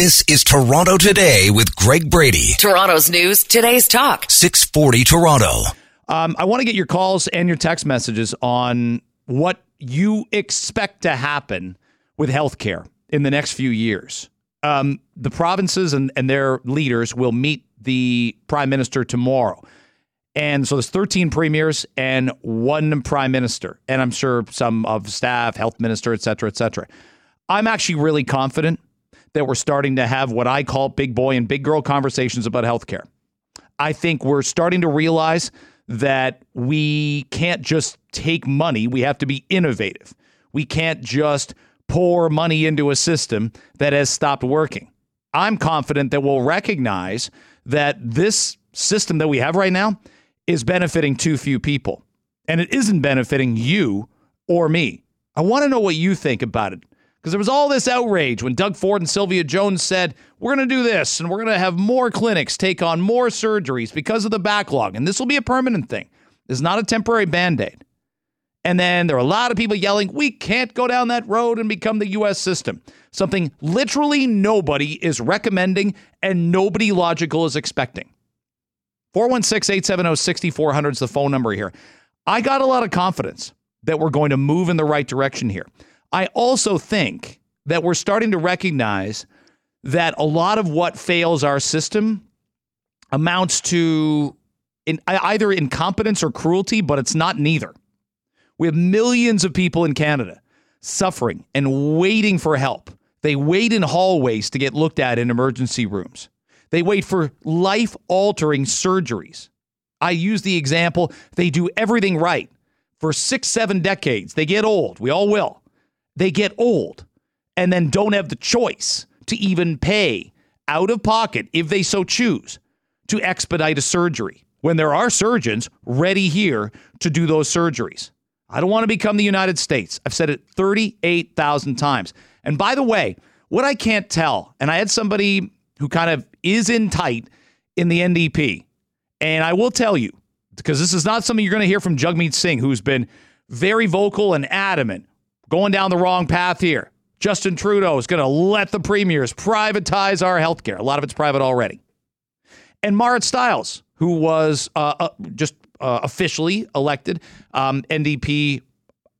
This is Toronto Today with Greg Brady. Toronto's news, today's talk. 640 Toronto. Um, I want to get your calls and your text messages on what you expect to happen with healthcare in the next few years. Um, the provinces and, and their leaders will meet the prime minister tomorrow. And so there's 13 premiers and one prime minister, and I'm sure some of staff, health minister, et cetera, et cetera. I'm actually really confident that we're starting to have what I call big boy and big girl conversations about healthcare. I think we're starting to realize that we can't just take money, we have to be innovative. We can't just pour money into a system that has stopped working. I'm confident that we'll recognize that this system that we have right now is benefiting too few people, and it isn't benefiting you or me. I want to know what you think about it because there was all this outrage when Doug Ford and Sylvia Jones said, We're going to do this and we're going to have more clinics take on more surgeries because of the backlog, and this will be a permanent thing. It's not a temporary band aid. And then there are a lot of people yelling, We can't go down that road and become the U.S. system. Something literally nobody is recommending and nobody logical is expecting. 416 870 6400 is the phone number here. I got a lot of confidence that we're going to move in the right direction here. I also think that we're starting to recognize that a lot of what fails our system amounts to in, either incompetence or cruelty, but it's not neither. We have millions of people in Canada suffering and waiting for help. They wait in hallways to get looked at in emergency rooms. They wait for life altering surgeries. I use the example they do everything right for six, seven decades. They get old. We all will they get old and then don't have the choice to even pay out of pocket, if they so choose, to expedite a surgery when there are surgeons ready here to do those surgeries. I don't want to become the United States. I've said it 38,000 times. And by the way, what I can't tell, and I had somebody who kind of is in tight in the NDP, and I will tell you, because this is not something you're going to hear from Jagmeet Singh, who's been very vocal and adamant going down the wrong path here. Justin Trudeau is going to let the premiers privatize our health care. A lot of it's private already. And Marit Stiles, who was uh, uh, just uh, officially elected um, NDP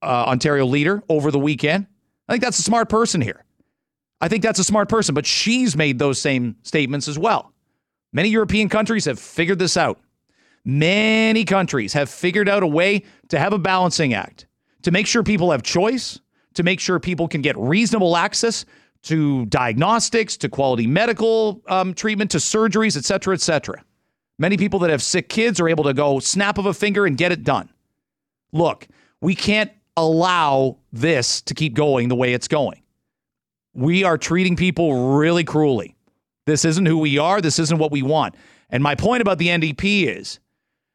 uh, Ontario leader over the weekend. I think that's a smart person here. I think that's a smart person, but she's made those same statements as well. Many European countries have figured this out. Many countries have figured out a way to have a balancing act to make sure people have choice, to make sure people can get reasonable access to diagnostics, to quality medical um, treatment, to surgeries, et cetera, et cetera. Many people that have sick kids are able to go snap of a finger and get it done. Look, we can't allow this to keep going the way it's going. We are treating people really cruelly. This isn't who we are. This isn't what we want. And my point about the NDP is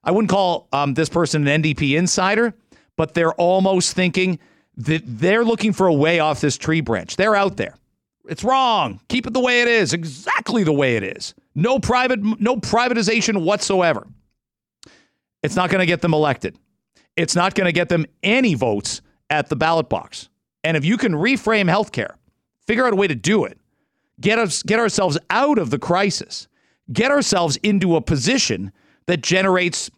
I wouldn't call um, this person an NDP insider but they're almost thinking that they're looking for a way off this tree branch. They're out there. It's wrong. Keep it the way it is, exactly the way it is. No private no privatization whatsoever. It's not going to get them elected. It's not going to get them any votes at the ballot box. And if you can reframe healthcare, figure out a way to do it, get us get ourselves out of the crisis, get ourselves into a position that generates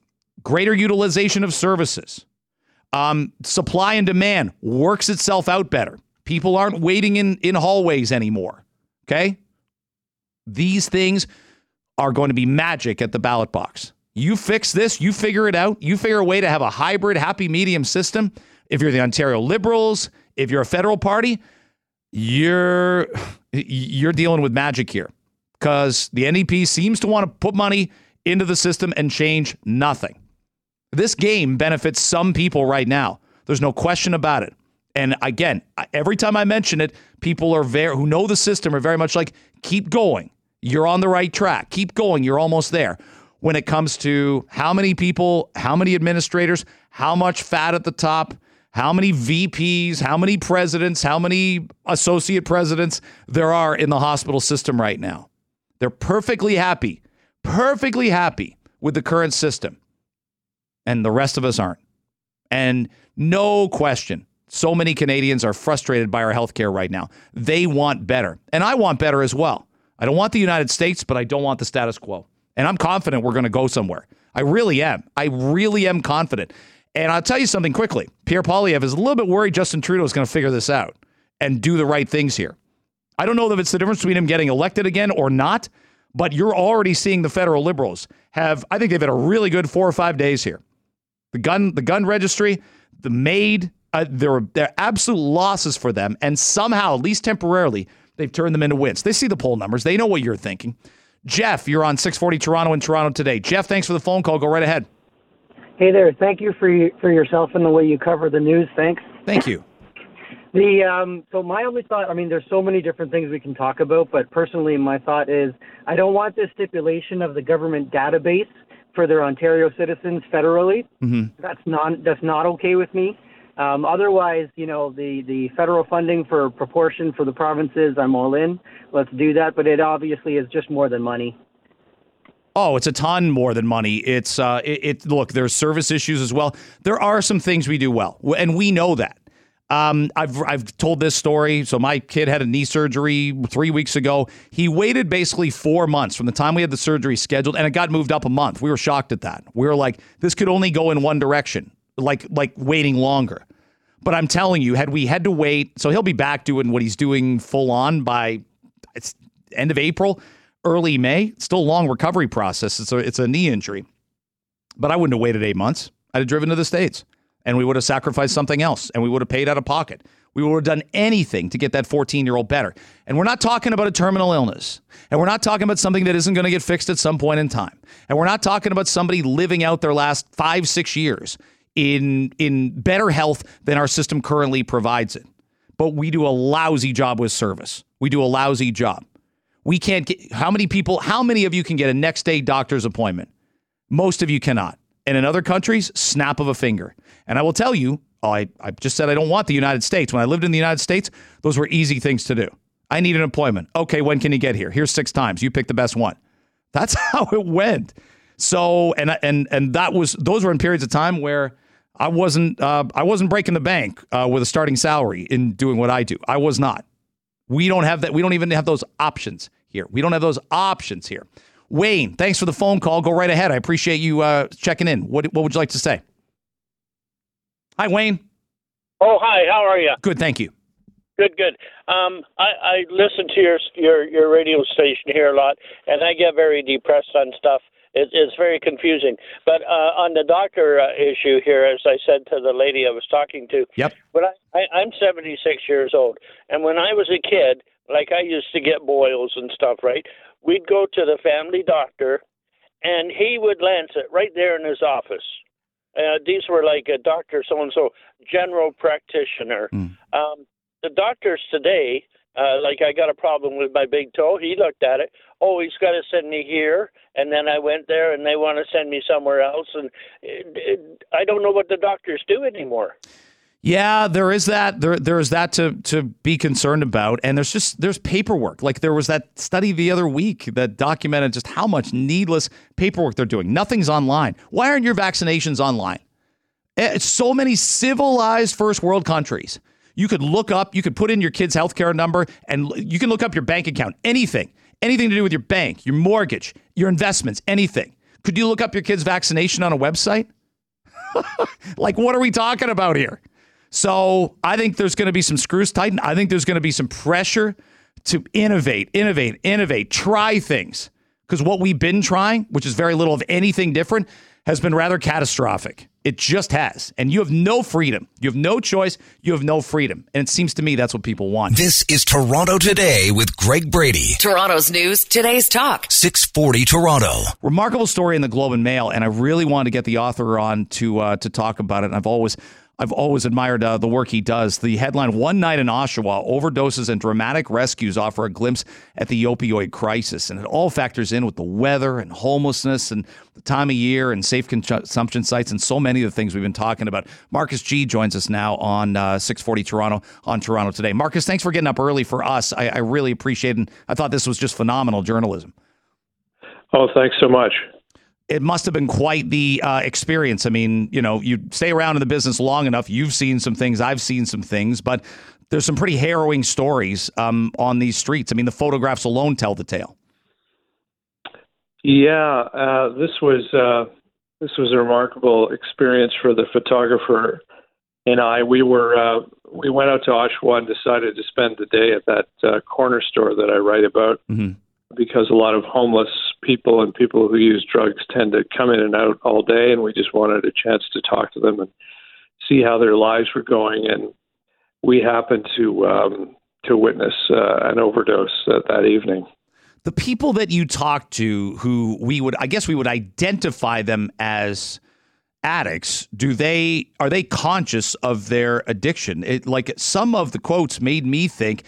greater utilization of services, um, supply and demand works itself out better. People aren't waiting in, in hallways anymore. Okay? These things are going to be magic at the ballot box. You fix this, you figure it out, you figure a way to have a hybrid, happy medium system. If you're the Ontario Liberals, if you're a federal party, you're you're dealing with magic here because the NDP seems to want to put money into the system and change nothing. This game benefits some people right now. There's no question about it. And again, every time I mention it, people are very who know the system are very much like, keep going. You're on the right track. Keep going. You're almost there. When it comes to how many people, how many administrators, how much fat at the top, how many VPs, how many presidents, how many associate presidents there are in the hospital system right now. They're perfectly happy, perfectly happy with the current system and the rest of us aren't. And no question, so many Canadians are frustrated by our healthcare right now. They want better, and I want better as well. I don't want the United States, but I don't want the status quo. And I'm confident we're going to go somewhere. I really am. I really am confident. And I'll tell you something quickly. Pierre Poilievre is a little bit worried Justin Trudeau is going to figure this out and do the right things here. I don't know if it's the difference between him getting elected again or not, but you're already seeing the federal liberals have, I think they've had a really good four or five days here. The gun, the gun registry, the MAID, uh, they're, they're absolute losses for them. And somehow, at least temporarily, they've turned them into wins. They see the poll numbers. They know what you're thinking. Jeff, you're on 640 Toronto in Toronto today. Jeff, thanks for the phone call. Go right ahead. Hey there. Thank you for for yourself and the way you cover the news. Thanks. Thank you. The um, so my only thought. I mean, there's so many different things we can talk about, but personally, my thought is I don't want this stipulation of the government database for their Ontario citizens federally. Mm-hmm. That's not that's not okay with me. Um, otherwise, you know, the the federal funding for proportion for the provinces, I'm all in. Let's do that, but it obviously is just more than money. Oh, it's a ton more than money. It's uh, it, it, look. There's service issues as well. There are some things we do well, and we know that. Um, I've I've told this story. So my kid had a knee surgery three weeks ago. He waited basically four months from the time we had the surgery scheduled, and it got moved up a month. We were shocked at that. We were like, this could only go in one direction, like like waiting longer. But I'm telling you, had we had to wait, so he'll be back doing what he's doing full on by it's end of April early May. Still a long recovery process. It's a, it's a knee injury. But I wouldn't have waited eight months. I'd have driven to the States and we would have sacrificed something else and we would have paid out of pocket. We would have done anything to get that 14 year old better. And we're not talking about a terminal illness. And we're not talking about something that isn't going to get fixed at some point in time. And we're not talking about somebody living out their last five, six years in, in better health than our system currently provides it. But we do a lousy job with service. We do a lousy job. We can't get how many people, how many of you can get a next day doctor's appointment? Most of you cannot. And in other countries, snap of a finger. And I will tell you, I, I just said I don't want the United States. When I lived in the United States, those were easy things to do. I need an appointment. Okay, when can you get here? Here's six times. You pick the best one. That's how it went. So and and and that was those were in periods of time where I wasn't uh, I wasn't breaking the bank uh, with a starting salary in doing what I do. I was not. We don't have that. We don't even have those options here. We don't have those options here. Wayne, thanks for the phone call. Go right ahead. I appreciate you uh, checking in. What, what would you like to say? Hi, Wayne. Oh, hi. How are you? Good, thank you. Good, good. Um, I, I listen to your your your radio station here a lot, and I get very depressed on stuff. It, it's very confusing. But uh, on the doctor uh, issue here, as I said to the lady I was talking to, yep. But I, I, I'm 76 years old, and when I was a kid, like I used to get boils and stuff, right? We'd go to the family doctor, and he would lance it right there in his office. Uh, these were like a doctor, so and so, general practitioner. Mm. Um, the doctors today, uh, like I got a problem with my big toe. He looked at it. Oh, he's got to send me here, and then I went there, and they want to send me somewhere else, and it, it, I don't know what the doctors do anymore. Yeah, there is that. There, there is that to to be concerned about, and there's just there's paperwork. Like there was that study the other week that documented just how much needless paperwork they're doing. Nothing's online. Why aren't your vaccinations online? Eh, it's so many civilized first world countries. You could look up, you could put in your kid's healthcare number, and you can look up your bank account. Anything, anything to do with your bank, your mortgage, your investments, anything. Could you look up your kid's vaccination on a website? like, what are we talking about here? So I think there's going to be some screws tightened. I think there's going to be some pressure to innovate, innovate, innovate, try things. Because what we've been trying, which is very little of anything different, has been rather catastrophic. It just has. And you have no freedom. You have no choice. You have no freedom. And it seems to me that's what people want. This is Toronto Today with Greg Brady. Toronto's news, today's talk. 640 Toronto. Remarkable story in the Globe and Mail. And I really wanted to get the author on to, uh, to talk about it. And I've always I've always admired uh, the work he does. The headline One Night in Oshawa Overdoses and Dramatic Rescues offer a glimpse at the opioid crisis. And it all factors in with the weather and homelessness and the time of year and safe consumption sites and so many of the things we've been talking about. Marcus Gee joins us now on uh, 640 Toronto on Toronto Today. Marcus, thanks for getting up early for us. I, I really appreciate it. And I thought this was just phenomenal journalism. Oh, thanks so much it must have been quite the uh, experience. I mean, you know, you stay around in the business long enough, you've seen some things, I've seen some things, but there's some pretty harrowing stories um, on these streets. I mean, the photographs alone tell the tale. Yeah, uh, this was uh, this was a remarkable experience for the photographer and I. We were uh, we went out to Oshawa and decided to spend the day at that uh, corner store that I write about mm-hmm. Because a lot of homeless people and people who use drugs tend to come in and out all day, and we just wanted a chance to talk to them and see how their lives were going. And we happened to um, to witness uh, an overdose uh, that evening. The people that you talked to, who we would, I guess, we would identify them as addicts. Do they are they conscious of their addiction? It, like some of the quotes made me think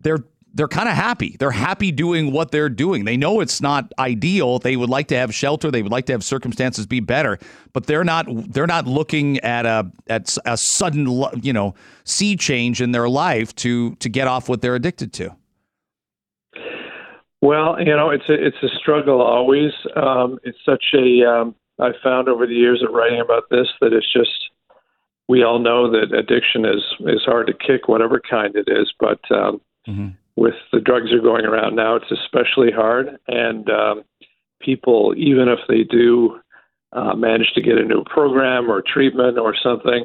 they're they're kind of happy. They're happy doing what they're doing. They know it's not ideal. They would like to have shelter. They would like to have circumstances be better, but they're not. They're not looking at a at a sudden you know sea change in their life to to get off what they're addicted to. Well, you know, it's a it's a struggle always. Um, it's such a um, I found over the years of writing about this that it's just we all know that addiction is is hard to kick, whatever kind it is, but um, mm-hmm with the drugs are going around now, it's especially hard. And um, people, even if they do uh, manage to get a program or treatment or something,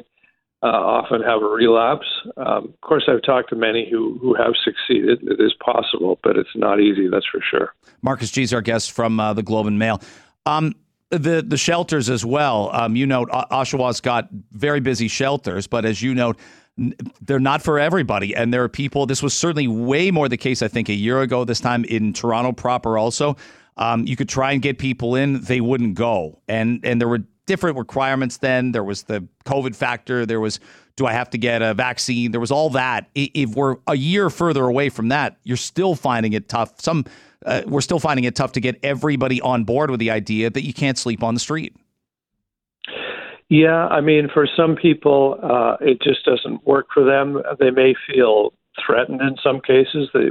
uh, often have a relapse. Um, of course, I've talked to many who, who have succeeded. It is possible, but it's not easy, that's for sure. Marcus Gee is our guest from uh, the Globe and Mail. Um, the the shelters as well. Um, you note Oshawa's got very busy shelters, but as you note, they're not for everybody. And there are people, this was certainly way more the case, I think, a year ago, this time in Toronto proper also. Um, you could try and get people in, they wouldn't go. And, and there were different requirements then. There was the COVID factor. There was, do I have to get a vaccine? There was all that. If we're a year further away from that, you're still finding it tough. Some, uh, we're still finding it tough to get everybody on board with the idea that you can't sleep on the street. Yeah, I mean, for some people, uh, it just doesn't work for them. They may feel threatened in some cases. They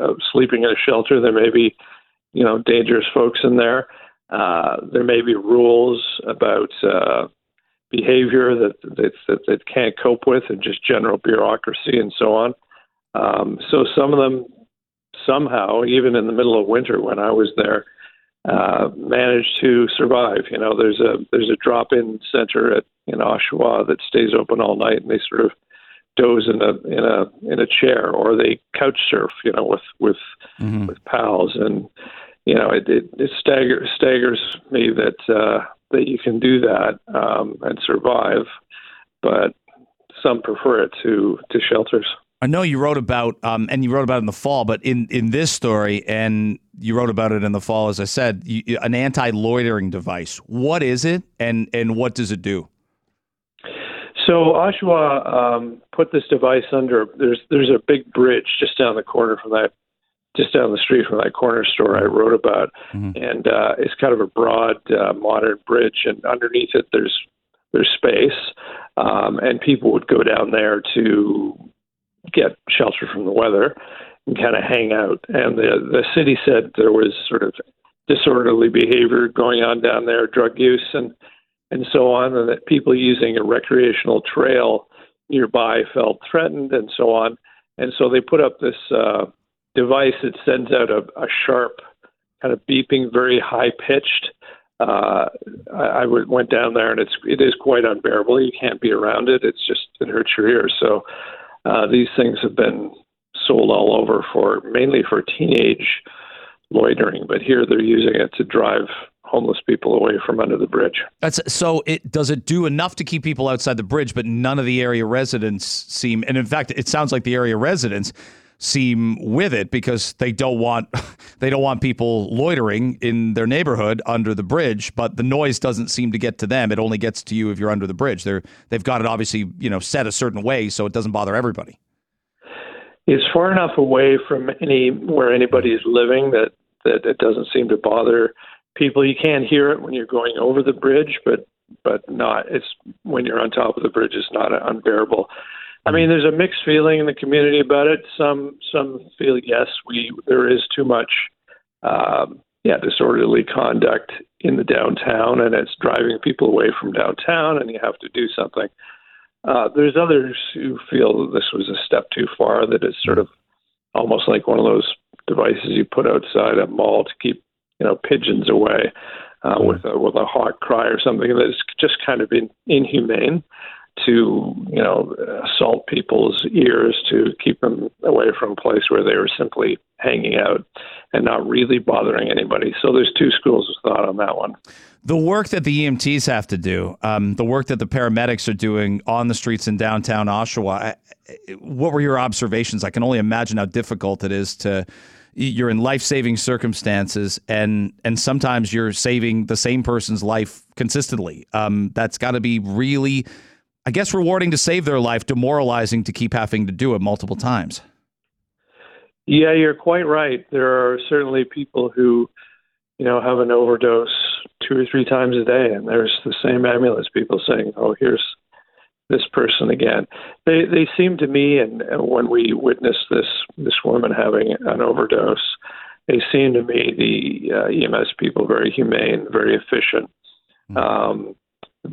uh, sleeping in a shelter. There may be, you know, dangerous folks in there. Uh, there may be rules about uh, behavior that that, that that can't cope with, and just general bureaucracy and so on. Um, so some of them somehow, even in the middle of winter when I was there, uh, managed to survive. You know, there's a there's a drop-in center at in Oshawa that stays open all night, and they sort of doze in a in a in a chair, or they couch surf. You know, with with mm-hmm. with pals, and you know, it it, it stagger, staggers me that uh, that you can do that um, and survive, but some prefer it to to shelters. I know you wrote about, um, and you wrote about it in the fall, but in, in this story, and you wrote about it in the fall, as I said, you, an anti loitering device. What is it, and and what does it do? So Oshawa um, put this device under. There's there's a big bridge just down the corner from that, just down the street from that corner store I wrote about, mm-hmm. and uh, it's kind of a broad, uh, modern bridge, and underneath it there's there's space, um, and people would go down there to get shelter from the weather and kind of hang out. And the the city said there was sort of disorderly behavior going on down there, drug use and and so on, and that people using a recreational trail nearby felt threatened and so on. And so they put up this uh, device that sends out a, a sharp, kind of beeping, very high pitched. Uh, I, I went down there and it's it is quite unbearable. You can't be around it. It's just it hurts your ears. So uh, these things have been sold all over for mainly for teenage loitering, but here they're using it to drive homeless people away from under the bridge. That's so. It does it do enough to keep people outside the bridge, but none of the area residents seem. And in fact, it sounds like the area residents seem with it because they don't want they don't want people loitering in their neighborhood under the bridge but the noise doesn't seem to get to them. It only gets to you if you're under the bridge. They're they've got it obviously you know set a certain way so it doesn't bother everybody. It's far enough away from any where anybody is living that that it doesn't seem to bother people. You can't hear it when you're going over the bridge but but not it's when you're on top of the bridge it's not unbearable I mean, there's a mixed feeling in the community about it. Some some feel yes, we there is too much, um, yeah, disorderly conduct in the downtown, and it's driving people away from downtown, and you have to do something. Uh, there's others who feel that this was a step too far, that it's sort of almost like one of those devices you put outside a mall to keep, you know, pigeons away uh, with a with a hawk cry or something that's just kind of in, inhumane to you know assault people's ears to keep them away from a place where they were simply hanging out and not really bothering anybody. So there's two schools of thought on that one. The work that the EMTs have to do, um, the work that the paramedics are doing on the streets in downtown Oshawa, what were your observations? I can only imagine how difficult it is to you're in life-saving circumstances and and sometimes you're saving the same person's life consistently um, that's got to be really i guess rewarding to save their life demoralizing to keep having to do it multiple times yeah you're quite right there are certainly people who you know have an overdose two or three times a day and there's the same ambulance people saying oh here's this person again. They they seem to me, and, and when we witnessed this this woman having an overdose, they seem to me the uh, EMS people very humane, very efficient. Mm-hmm. Um,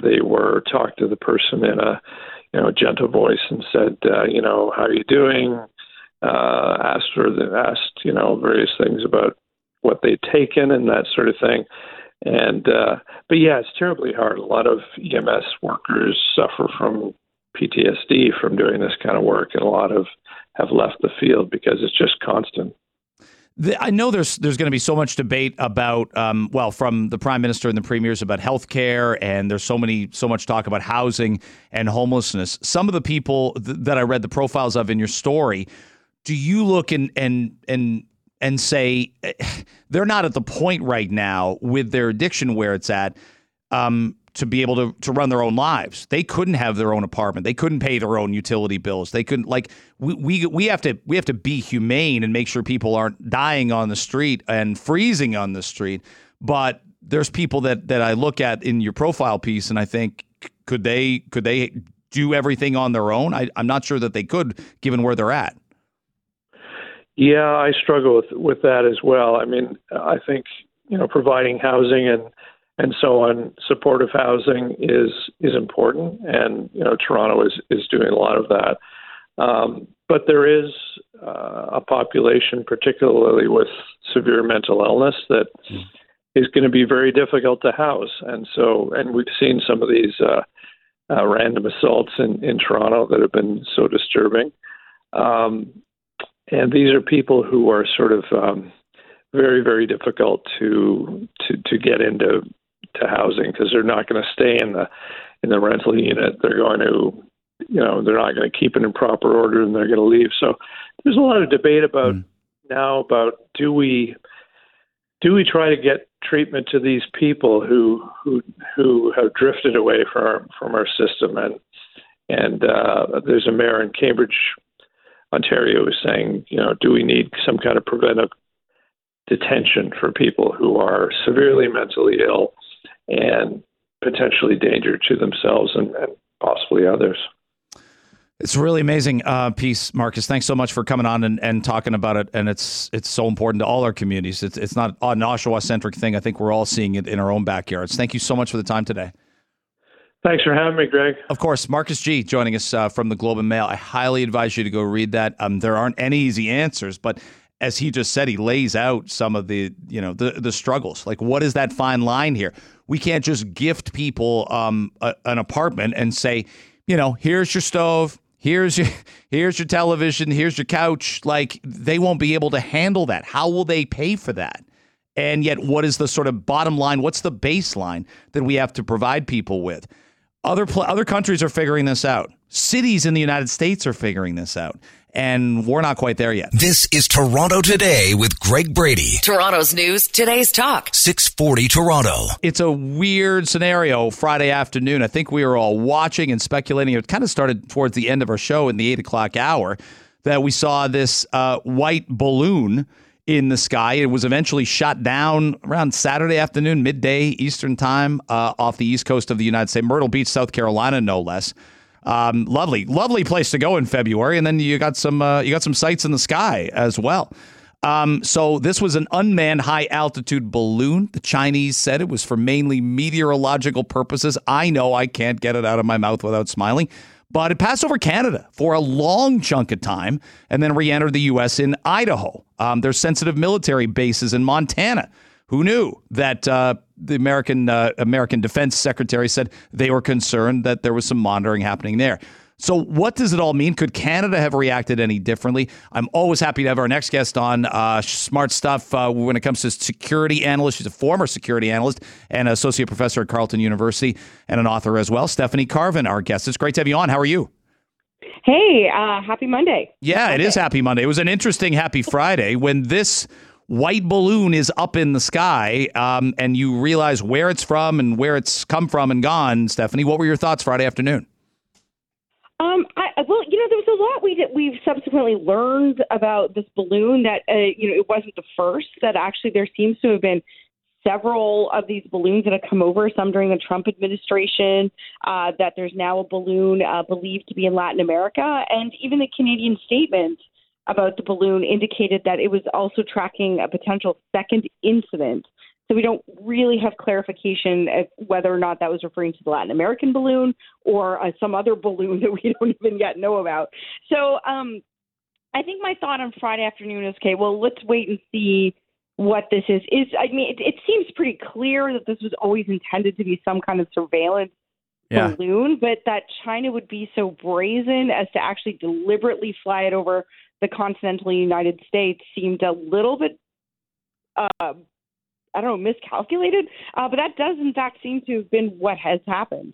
they were talked to the person in a you know gentle voice and said, uh, you know, how are you doing? Uh, asked for the asked you know various things about what they'd taken and that sort of thing. And uh, but yeah, it's terribly hard. A lot of EMS workers suffer from PTSD from doing this kind of work, and a lot of have left the field because it's just constant. I know there's there's going to be so much debate about um, well from the prime minister and the premiers about health care, and there's so many so much talk about housing and homelessness. Some of the people th- that I read the profiles of in your story, do you look and and and and say they're not at the point right now with their addiction where it's at um, to be able to, to run their own lives. They couldn't have their own apartment. They couldn't pay their own utility bills. They couldn't like we, we we have to we have to be humane and make sure people aren't dying on the street and freezing on the street. But there's people that that I look at in your profile piece and I think could they could they do everything on their own? I, I'm not sure that they could given where they're at. Yeah, I struggle with with that as well. I mean, I think you know providing housing and and so on, supportive housing is is important, and you know Toronto is is doing a lot of that. Um, but there is uh, a population, particularly with severe mental illness, that mm. is going to be very difficult to house, and so and we've seen some of these uh, uh, random assaults in in Toronto that have been so disturbing. Um, and these are people who are sort of um, very very difficult to to to get into to housing because they're not going to stay in the in the rental unit. They're going to you know they're not going to keep it in proper order and they're going to leave. So there's a lot of debate about mm. now about do we do we try to get treatment to these people who who who have drifted away from our, from our system and and uh, there's a mayor in Cambridge Ontario who's saying, you know, do we need some kind of preventive detention for people who are severely mentally ill and potentially danger to themselves and, and possibly others? It's a really amazing uh, piece, Marcus. Thanks so much for coming on and, and talking about it. And it's it's so important to all our communities. It's it's not an Oshawa centric thing. I think we're all seeing it in our own backyards. Thank you so much for the time today. Thanks for having me, Greg. Of course, Marcus Gee. joining us uh, from the Globe and Mail. I highly advise you to go read that. Um, there aren't any easy answers, but as he just said, he lays out some of the you know the the struggles. Like, what is that fine line here? We can't just gift people um, a, an apartment and say, you know, here's your stove, here's your here's your television, here's your couch. Like, they won't be able to handle that. How will they pay for that? And yet, what is the sort of bottom line? What's the baseline that we have to provide people with? Other pl- other countries are figuring this out. Cities in the United States are figuring this out. And we're not quite there yet. This is Toronto Today with Greg Brady. Toronto's news, today's talk. 640 Toronto. It's a weird scenario Friday afternoon. I think we were all watching and speculating. It kind of started towards the end of our show in the eight o'clock hour that we saw this uh, white balloon in the sky. It was eventually shot down around Saturday afternoon, midday Eastern time, uh, off the east coast of the United States, Myrtle Beach, South Carolina, no less. Um, lovely, lovely place to go in February, and then you got some uh, you got some sights in the sky as well. Um, so this was an unmanned high altitude balloon. The Chinese said it was for mainly meteorological purposes. I know I can't get it out of my mouth without smiling but it passed over Canada for a long chunk of time and then re entered the U.S. in Idaho. Um, there's sensitive military bases in Montana. Who knew that uh, the American uh, American Defense Secretary said they were concerned that there was some monitoring happening there? So, what does it all mean? Could Canada have reacted any differently? I'm always happy to have our next guest on. Uh, smart stuff uh, when it comes to security analyst. She's a former security analyst and associate professor at Carleton University and an author as well. Stephanie Carvin, our guest. It's great to have you on. How are you? Hey, uh, happy Monday. Yeah, Monday. it is Happy Monday. It was an interesting Happy Friday when this white balloon is up in the sky um, and you realize where it's from and where it's come from and gone. Stephanie, what were your thoughts Friday afternoon? Um, I, well, you know, there was a lot we we've subsequently learned about this balloon. That uh, you know, it wasn't the first. That actually, there seems to have been several of these balloons that have come over. Some during the Trump administration. Uh, that there's now a balloon uh, believed to be in Latin America, and even the Canadian statement about the balloon indicated that it was also tracking a potential second incident so we don't really have clarification as whether or not that was referring to the Latin American balloon or uh, some other balloon that we don't even yet know about. So um, I think my thought on Friday afternoon is okay. Well, let's wait and see what this is. Is I mean, it, it seems pretty clear that this was always intended to be some kind of surveillance yeah. balloon, but that China would be so brazen as to actually deliberately fly it over the continental United States seemed a little bit uh, I don't know, miscalculated. Uh, but that does, in fact, seem to have been what has happened.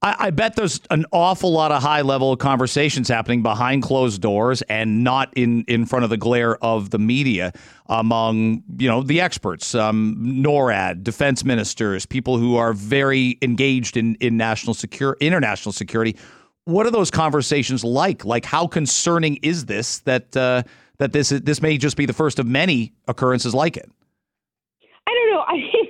I, I bet there's an awful lot of high level conversations happening behind closed doors and not in, in front of the glare of the media among you know the experts, um, NORAD, defense ministers, people who are very engaged in in national secure international security. What are those conversations like? Like, how concerning is this that uh, that this this may just be the first of many occurrences like it? I don't know. I mean,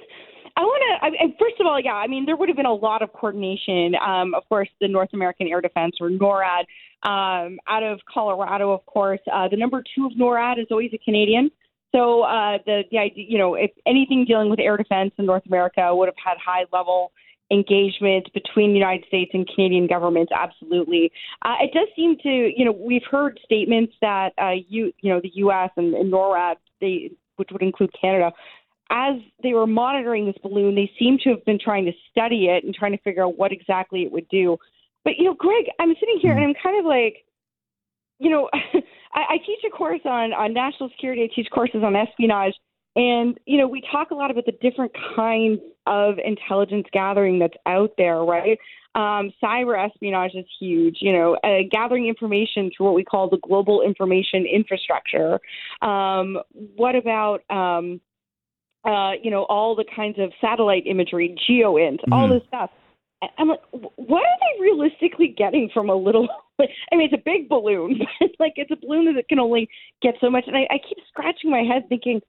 I. I first of all, yeah. I mean, there would have been a lot of coordination. Um, of course, the North American Air Defense or NORAD um, out of Colorado. Of course, uh, the number two of NORAD is always a Canadian. So uh, the the idea, you know, if anything dealing with air defense in North America would have had high level engagement between the United States and Canadian governments. Absolutely, uh, it does seem to. You know, we've heard statements that uh, you you know the U.S. and, and NORAD they which would include Canada, as they were monitoring this balloon, they seem to have been trying to study it and trying to figure out what exactly it would do. But you know, Greg, I'm sitting here and I'm kind of like, you know, I, I teach a course on on national security. I teach courses on espionage, and you know, we talk a lot about the different kinds of intelligence gathering that's out there, right? Um, cyber espionage is huge. You know, uh, gathering information through what we call the global information infrastructure. Um, what about um, uh, you know, all the kinds of satellite imagery, GEOINT, mm-hmm. all this stuff. I'm like, what are they realistically getting from a little? I mean, it's a big balloon, but like it's a balloon that can only get so much. And I, I keep scratching my head, thinking,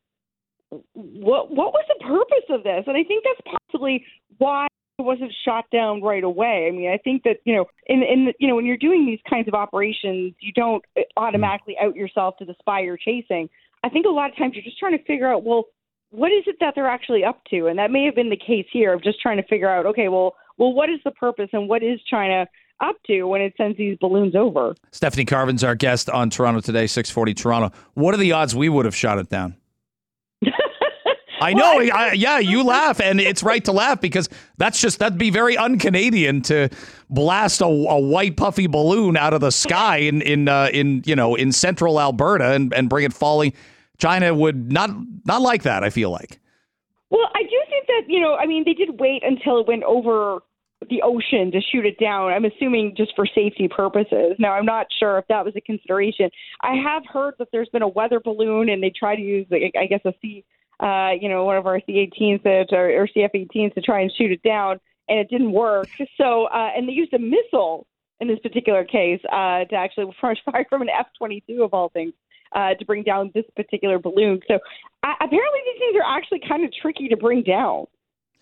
what what was the purpose of this? And I think that's possibly why it wasn't shot down right away. I mean, I think that you know, in in you know, when you're doing these kinds of operations, you don't automatically out yourself to the spy you're chasing. I think a lot of times you're just trying to figure out, well, what is it that they're actually up to? And that may have been the case here of just trying to figure out, okay, well, well, what is the purpose and what is China up to when it sends these balloons over? Stephanie Carvin's our guest on Toronto Today, 640 Toronto. What are the odds we would have shot it down? I know. Well, I, I, yeah, you laugh, and it's right to laugh because that's just that'd be very un-Canadian to blast a, a white puffy balloon out of the sky in in uh, in you know in central Alberta and, and bring it falling China would not not like that. I feel like. Well, I do think that you know, I mean, they did wait until it went over the ocean to shoot it down. I'm assuming just for safety purposes. Now, I'm not sure if that was a consideration. I have heard that there's been a weather balloon, and they try to use, I guess, a C, uh, you know, one of our C-18s or, or CF-18s to try and shoot it down, and it didn't work. So, uh, and they used a missile in this particular case uh, to actually fire from an F-22 of all things uh, to bring down this particular balloon. So uh, apparently these things are actually kind of tricky to bring down.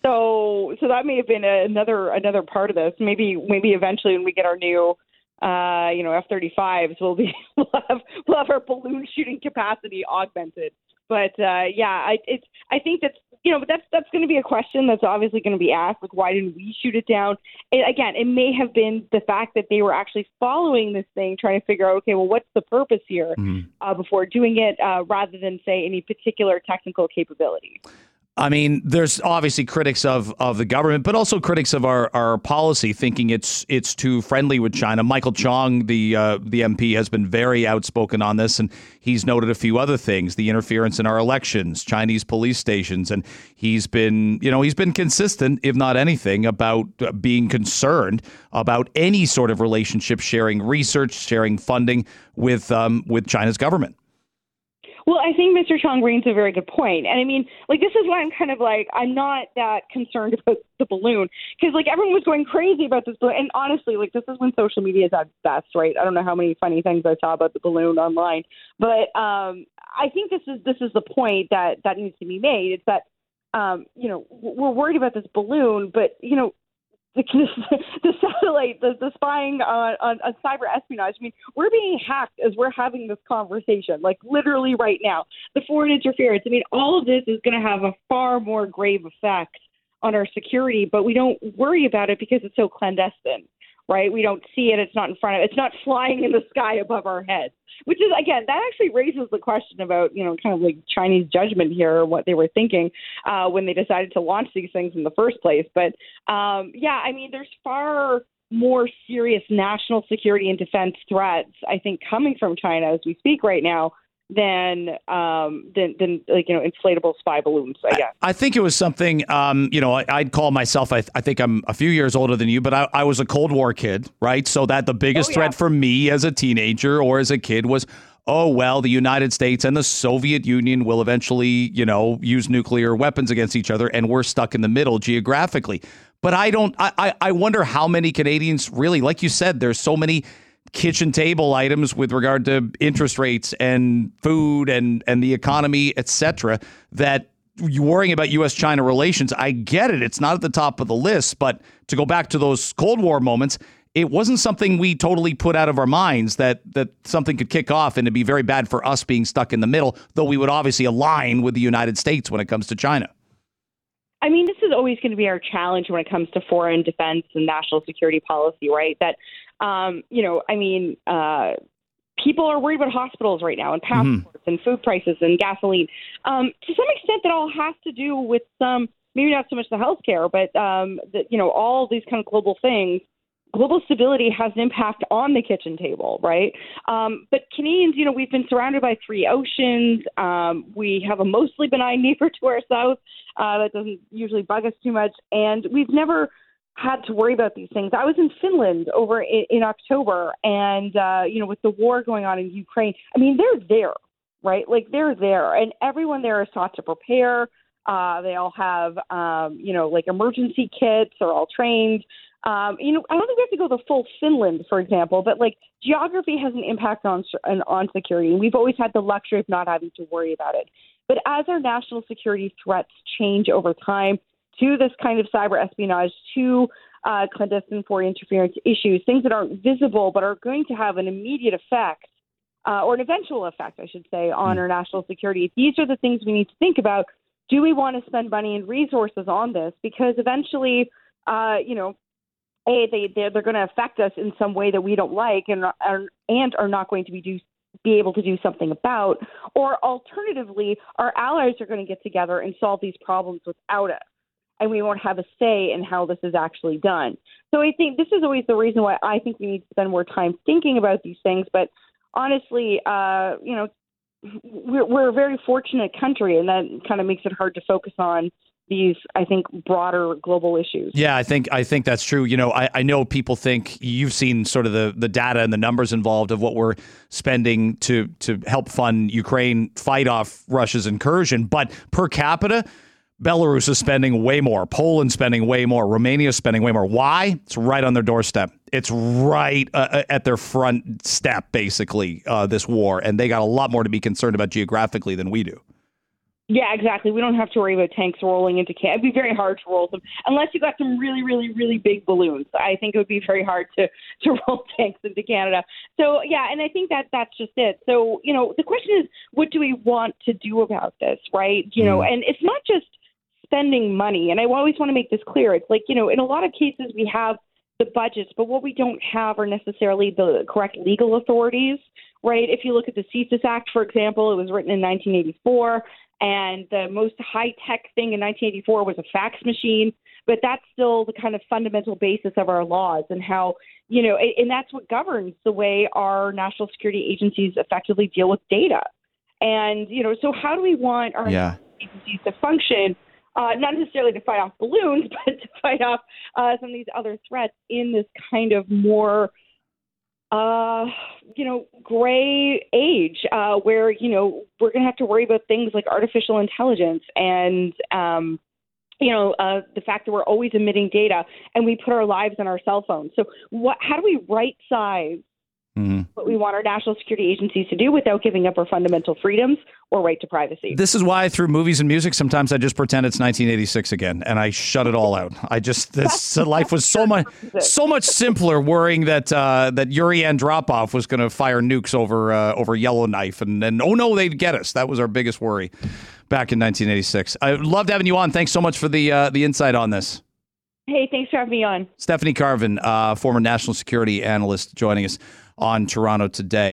So so that may have been a, another another part of this. Maybe maybe eventually when we get our new uh, you know F-35s, we'll be we'll have we'll have our balloon shooting capacity augmented. But uh, yeah, I it's I think that you know, but that's that's going to be a question that's obviously going to be asked. Like, why didn't we shoot it down? And again, it may have been the fact that they were actually following this thing, trying to figure out, okay, well, what's the purpose here Mm-hmm. uh, before doing it, uh, rather than say any particular technical capability. I mean, there's obviously critics of, of the government, but also critics of our, our policy, thinking it's it's too friendly with China. Michael Chong, the uh, the MP, has been very outspoken on this, and he's noted a few other things: the interference in our elections, Chinese police stations, and he's been you know he's been consistent, if not anything, about uh, being concerned about any sort of relationship, sharing research, sharing funding with um, with China's government. Well, I think Mr. Chong brings a very good point. And I mean, like, this is why I'm kind of like, I'm not that concerned about the balloon. Because, like, everyone was going crazy about this balloon. And honestly, like, this is when social media is at best, right? I don't know how many funny things I saw about the balloon online. But um, I think this is this is the point that, that needs to be made. It's that, um, you know, we're worried about this balloon, but, you know, the, the satellite, the, the spying on, on, on cyber espionage. I mean, we're being hacked as we're having this conversation, like literally right now. The foreign interference. I mean, all of this is going to have a far more grave effect on our security, but we don't worry about it because it's so clandestine, right? We don't see it. It's not in front of. It's not flying in the sky above our heads. Which is again, that actually raises the question about you know kind of like Chinese judgment here, or what they were thinking uh, when they decided to launch these things in the first place. But um, yeah, I mean, there's far more serious national security and defense threats, I think, coming from China as we speak right now than um, than than like you know inflatable spy balloons. I guess. I think it was something, um, you know, I, I'd call myself, I, I think I'm a few years older than you, but I, I was a Cold War kid, right? So that the biggest Oh, yeah. threat for me as a teenager or as a kid was, oh, well, the United States and the Soviet Union will eventually, you know, use nuclear weapons against each other, and we're stuck in the middle geographically. But I don't, I, I, I wonder how many Canadians really, like you said, there's so many kitchen table items with regard to interest rates and food and and the economy, etc. that you worrying about U.S. China relations. I get it; it's not at the top of the list, but to go back to those Cold War moments, it wasn't something we totally put out of our minds that that something could kick off and it'd be very bad for us being stuck in the middle. Though we would obviously align with the United States when it comes to China. I mean, this is always going to be our challenge when it comes to foreign defense and national security policy, right? That, um, you know, I mean, uh, people are worried about hospitals right now and passports and food prices and gasoline. Um, to some extent, that all has to do with some, maybe not so much the healthcare, but um, the, you know, all these kind of global things. Global stability has an impact on the kitchen table, right? Um, but Canadians, you know, we've been surrounded by three oceans. Um, we have a mostly benign neighbor to our south uh, that doesn't usually bug us too much, and we've never had to worry about these things. I was in Finland over in, in October, and uh, you know, with the war going on in Ukraine, I mean, they're there, right? Like they're there, and everyone there is taught to prepare. Uh, they all have, um, you know, like emergency kits. They're all trained. Um, you know, I don't think we have to go the full Finland, for example, but like geography has an impact on on, security. We've always had the luxury of not having to worry about it. But as our national security threats change over time to this kind of cyber espionage, to uh, clandestine foreign interference issues, things that aren't visible but are going to have an immediate effect, uh, or an eventual effect, I should say, on our national security. These are the things we need to think about. Do we want to spend money and resources on this? Because eventually, uh, you know, a they they're, they're going to affect us in some way that we don't like and are, and are not going to be do be able to do something about or alternatively our allies are going to get together and solve these problems without us and we won't have a say in how this is actually done so i think this is always the reason why i think we need to spend more time thinking about these things but honestly uh you know we're, we're a very fortunate country and that kind of makes it hard to focus on these, I think, broader global issues. Yeah, I think I think that's true. You know, I, I know people think you've seen sort of the, the data and the numbers involved of what we're spending to to help fund Ukraine fight off Russia's incursion, but per capita, Belarus is spending way more, Poland spending way more, Romania is spending way more. Why? It's right on their doorstep. It's right uh, at their front step, basically. Uh, this war, and they got a lot more to be concerned about geographically than we do. Yeah, exactly. We don't have to worry about tanks rolling into Canada. It'd be very hard to roll them unless you got some really, really, really big balloons. I think it would be very hard to to roll tanks into Canada. So yeah, and I think that that's just it. So you know, the question is, what do we want to do about this, right? You know, and it's not just spending money. And I always want to make this clear. It's like, you know, in a lot of cases we have the budgets, but what we don't have are necessarily the correct legal authorities, right? If you look at the CSIS Act, for example, it was written in 1984, and the most high tech thing in 1984 was a fax machine, but that's still the kind of fundamental basis of our laws and how, you know, and that's what governs the way our national security agencies effectively deal with data. And, you know, so how do we want our Yeah. agencies to function? Uh, not necessarily to fight off balloons, but to fight off uh, some of these other threats in this kind of more, uh, you know, gray age uh, where you know we're going to have to worry about things like artificial intelligence and. Um, you know, uh, the fact that we're always emitting data and we put our lives on our cell phones. So, what? How do we right size Mhm. what we want our national security agencies to do without giving up our fundamental freedoms or right to privacy? This is why through movies and music, sometimes I just pretend it's 1986 again, and I shut it all out. I just this life was so much so much simpler, worrying that uh, that Yuri Andropov was going to fire nukes over uh, over Yellowknife, and then oh no, they'd get us. That was our biggest worry back in 1986. I loved having you on. Thanks so much for the uh, the insight on this. Hey, thanks for having me on. Stephanie Carvin, uh, former national security analyst, joining us on Toronto today.